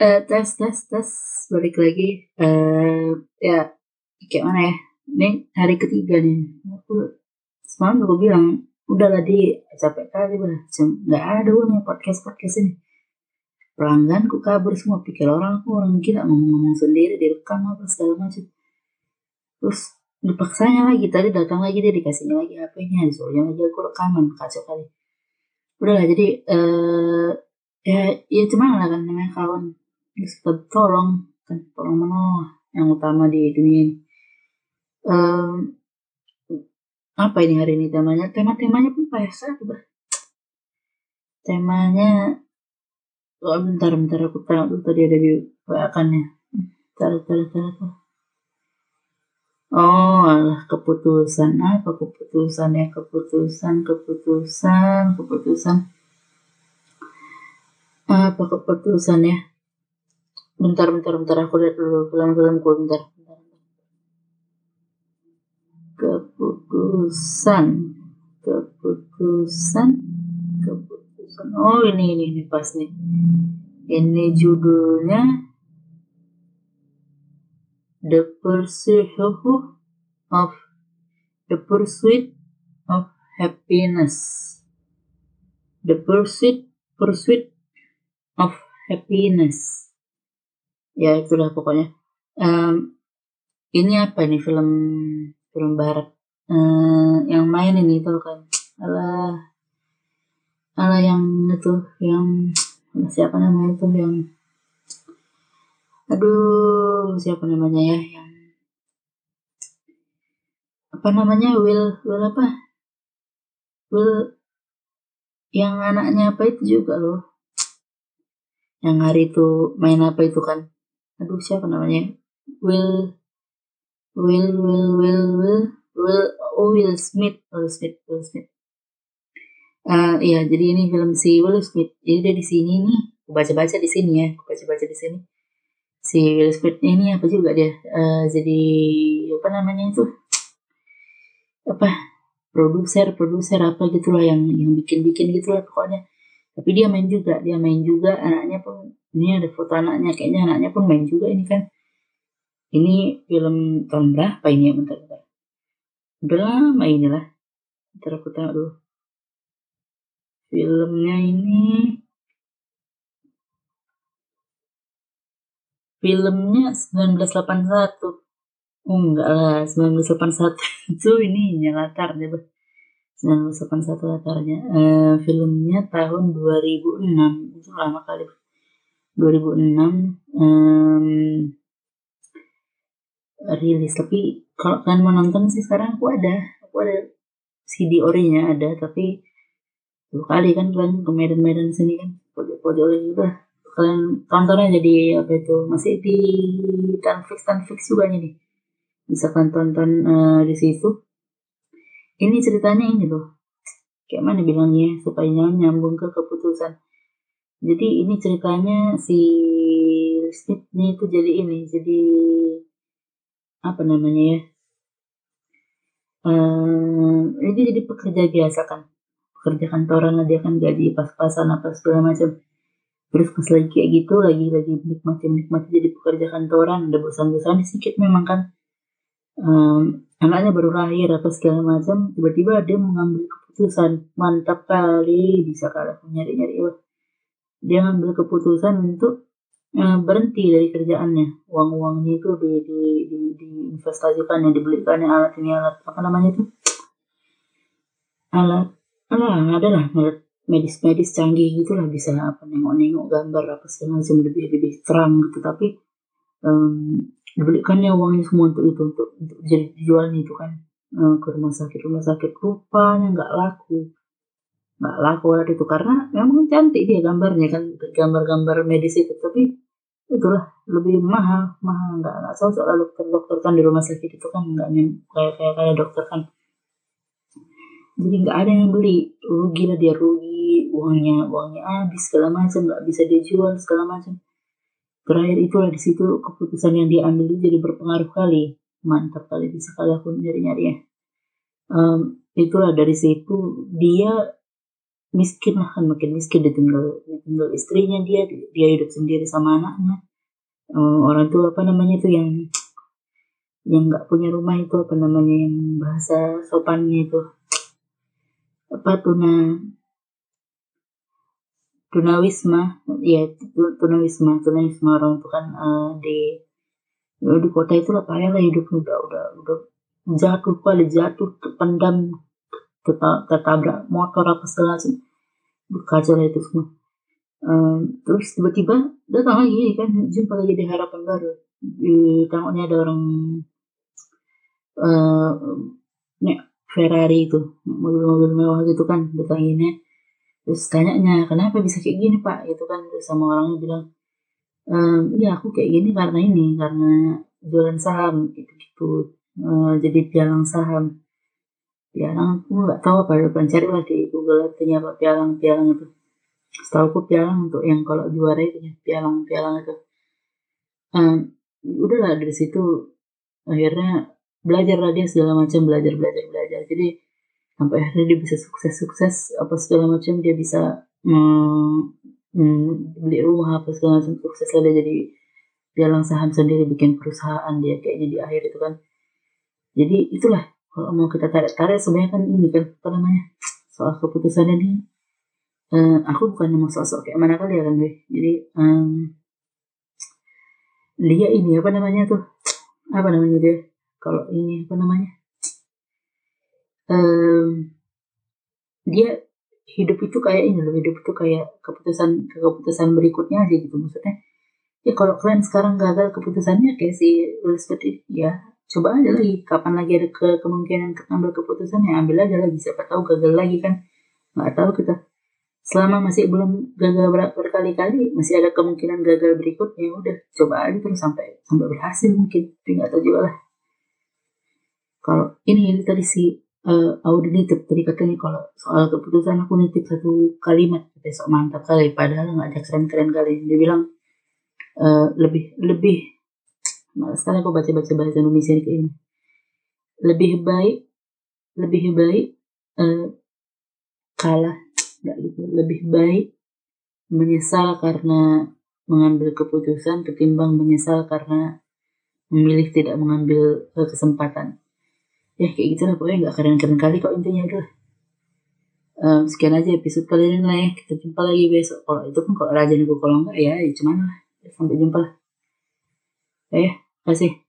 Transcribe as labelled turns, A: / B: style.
A: Eh, tes tes tes. Balik lagi. Eh ya kayak mana ya? Ini hari ketiga nih. Aku semalam aku bilang udahlah di. Capek kali bah nggak ada uangnya podcast podcast ini. Pelanggan ku kabur semua. Pikir orang aku orang gila. Ngomong-ngomong sendiri direkam apa segala macam. Terus dipaksanya lagi. Tadi datang lagi dia dikasihnya lagi HP-nya disuruhnya lagi aku rekaman kacau kali. Udahlah jadi eh ya ya cuman lah kan namanya kawan bisa tolong tolong mana yang utama di dunia ini. Um, apa ini hari ini temanya? Tema temanya pun payah tuh bah temanya oh, bentar bentar aku tengok dulu tadi ada di wa kannya. Bentar bentar bentar, bentar. Oh, alah keputusan apa? Keputusan ya keputusan keputusan keputusan. Apa keputusan ya bentar bentar bentar. Aku lihat dulu film-filmku bentar, bentar. Keputusan. Keputusan. Keputusan. Oh ini ini ini pas nih. Ini judulnya The Pursuit of The Pursuit of Happiness. The Pursuit Pursuit of Happiness ya itulah pokoknya. Um, ini apa ini film film barat? Uh, yang main ini tuh kan? Ala ala yang itu yang siapa namanya itu yang aduh siapa namanya ya yang apa namanya Will Will apa? Will yang anaknya apa itu juga loh. Yang hari itu main apa itu kan aduh siapa namanya? Will Will Will Will Will Will oh Will Smith Will Smith Will Smith. Uh, iya jadi ini film si Will Smith jadi dari sini nih. Baca-baca di sini ya baca-baca di sini. Si Will Smith ini apa juga dia? Uh, jadi apa namanya itu? Apa? Produser produser apa gitulah yang yang bikin bikin gitulah pokoknya tapi dia main juga dia main juga anaknya pun ini ada foto anaknya kayaknya anaknya pun main juga ini kan. Ini film tahun berapa ini ya bentar bentar. Udah lama inilah bentar aku tengok dulu. Filmnya ini. Filmnya 1981 Oh enggak lah, 1981 itu ini latar deh, 1981 latarnya. Uh, filmnya tahun 2006, itu lama kali. 2006 um, rilis. Tapi kalau kalian mau nonton sih sekarang aku ada. Aku ada CD orinya ada tapi dua kali kan kalian ke Medan-Medan sini kan pojok-pojok juga kalian tontonnya jadi apa itu masih di Netflix Netflix juga nih. Bisa kalian tonton uh, di situ ini ceritanya ini loh. Kayak mana bilangnya supaya nyambung ke keputusan. Jadi ini ceritanya si Smith ini itu jadi ini jadi apa namanya ya? Uh, ini jadi pekerja biasa kan. Pekerja kantoran dia kan gaji pas-pasan apa segala macam. Terus pas lagi kayak gitu lagi lagi nikmati nikmati jadi pekerja kantoran ada bosan-bosan sedikit memang kan anaknya baru lahir apa segala macam tiba-tiba dia mengambil keputusan mantap kali bisa kalah nyari-nyari dia ngambil keputusan untuk uh, berhenti dari kerjaannya. Uang-uangnya itu di di di, diinvestasikan yang dibelikannya alat ini alat apa namanya itu? Alat alah adalah alat medis-medis canggih gitulah bisa apa nengok-nengok gambar apa segala macam lebih lebih terang gitu. Tapi um, dibelikannya uangnya semua untuk itu untuk untuk jadi jualnya itu kan. Uh, ke rumah sakit. Rumah sakit rupanya nggak laku. Nggak laku itu. Karena memang cantik dia gambarnya kan. Gambar-gambar medis itu. Tapi itulah lebih mahal. Mahal nggak nggak cocok lah dokter dokter kan di rumah sakit itu kan nggak kayak kayak kayak dokter kan. Jadi nggak ada yang beli. Rugi lah dia rugi. Uangnya uangnya habis. Segala macam. Nggak bisa dia jual. Segala macam terakhir itulah di situ keputusan yang dia ambil jadi berpengaruh kali. Mantap kali bisa kali aku nyari nyari ya. Um, itulah dari situ dia miskin lah kan makin miskin ditinggal ditinggal istrinya dia dia hidup sendiri sama anaknya. Uh, orang tua apa namanya tuh yang yang nggak punya rumah itu apa namanya yang bahasa sopannya itu apa tuna tunawisma ya tunawisma tunawisma orang itu kan uh, di di kota itu lah payah lah hidup. Udah udah udah jatuh pada jatuh terpendam tertabrak motor apa segala macam. Kacau lah itu semua. Um, terus tiba-tiba datang lagi kan jumpa lagi di harapan baru. Di tengoknya ada orang uh, nek Ferrari itu mobil-mobil mewah gitu kan datang ini terus tanya kenapa bisa kayak gini pak? Itu kan terus sama orangnya bilang ehm, iya aku kayak gini karena ini karena jualan saham gitu gitu. Uh, jadi pialang saham. Pialang aku nggak tahu apa ya cari lah di Google artinya apa pialang pialang itu. Setahu aku pialang untuk yang kalau juara itu ya pialang pialang itu. Um, udahlah dari situ akhirnya belajar lah dia segala macam belajar belajar belajar. Jadi sampai akhirnya dia bisa sukses sukses apa segala macam dia bisa hmm, beli rumah apa segala macam sukses lah dia jadi pialang saham sendiri bikin perusahaan dia kayaknya di akhir itu kan. Jadi itulah kalau mau kita tarik-tarik sebenarnya kan ini kan apa namanya soal keputusan ini uh, aku bukan mau sosok kayak mana kali ya kan deh jadi um, dia ini apa namanya tuh apa namanya dia kalau ini apa namanya um, dia hidup itu kayak ini loh hidup itu kayak keputusan keputusan berikutnya aja gitu maksudnya. Ya kalau kalian sekarang gagal keputusannya kayak si Smith ya coba aja lagi kapan lagi ada ke kemungkinan ngambil keputusan ya ambil aja lagi siapa tahu gagal lagi kan. Nggak tahu kita. Selama masih belum gagal ber berkali-kali masih ada kemungkinan gagal berikutnya ya udah coba aja terus sampai sampai berhasil mungkin tapi nggak tahu juga lah. Kalau ini ini tadi si uh, Audi nitip. Tadi katanya kalau soal keputusan aku nitip satu kalimat. Besok mantap kali. Padahal nggak ada keren-keren kali. Dia bilang uh, lebih lebih sekarang aku baca-baca bahasa Indonesia ini lebih baik lebih baik uh, kalah. Nggak gitu. Lebih baik menyesal karena mengambil keputusan ketimbang menyesal karena memilih tidak mengambil kesempatan ya kayak gitu lah pokoknya nggak keren-keren kali kok intinya udah um, sekian aja episode kali ini lah ya. Kita jumpa lagi besok. Kalau itu pun kalau rajin aku kalau enggak ya, ya cuman lah. Sampai jumpa lah. Ya, kasih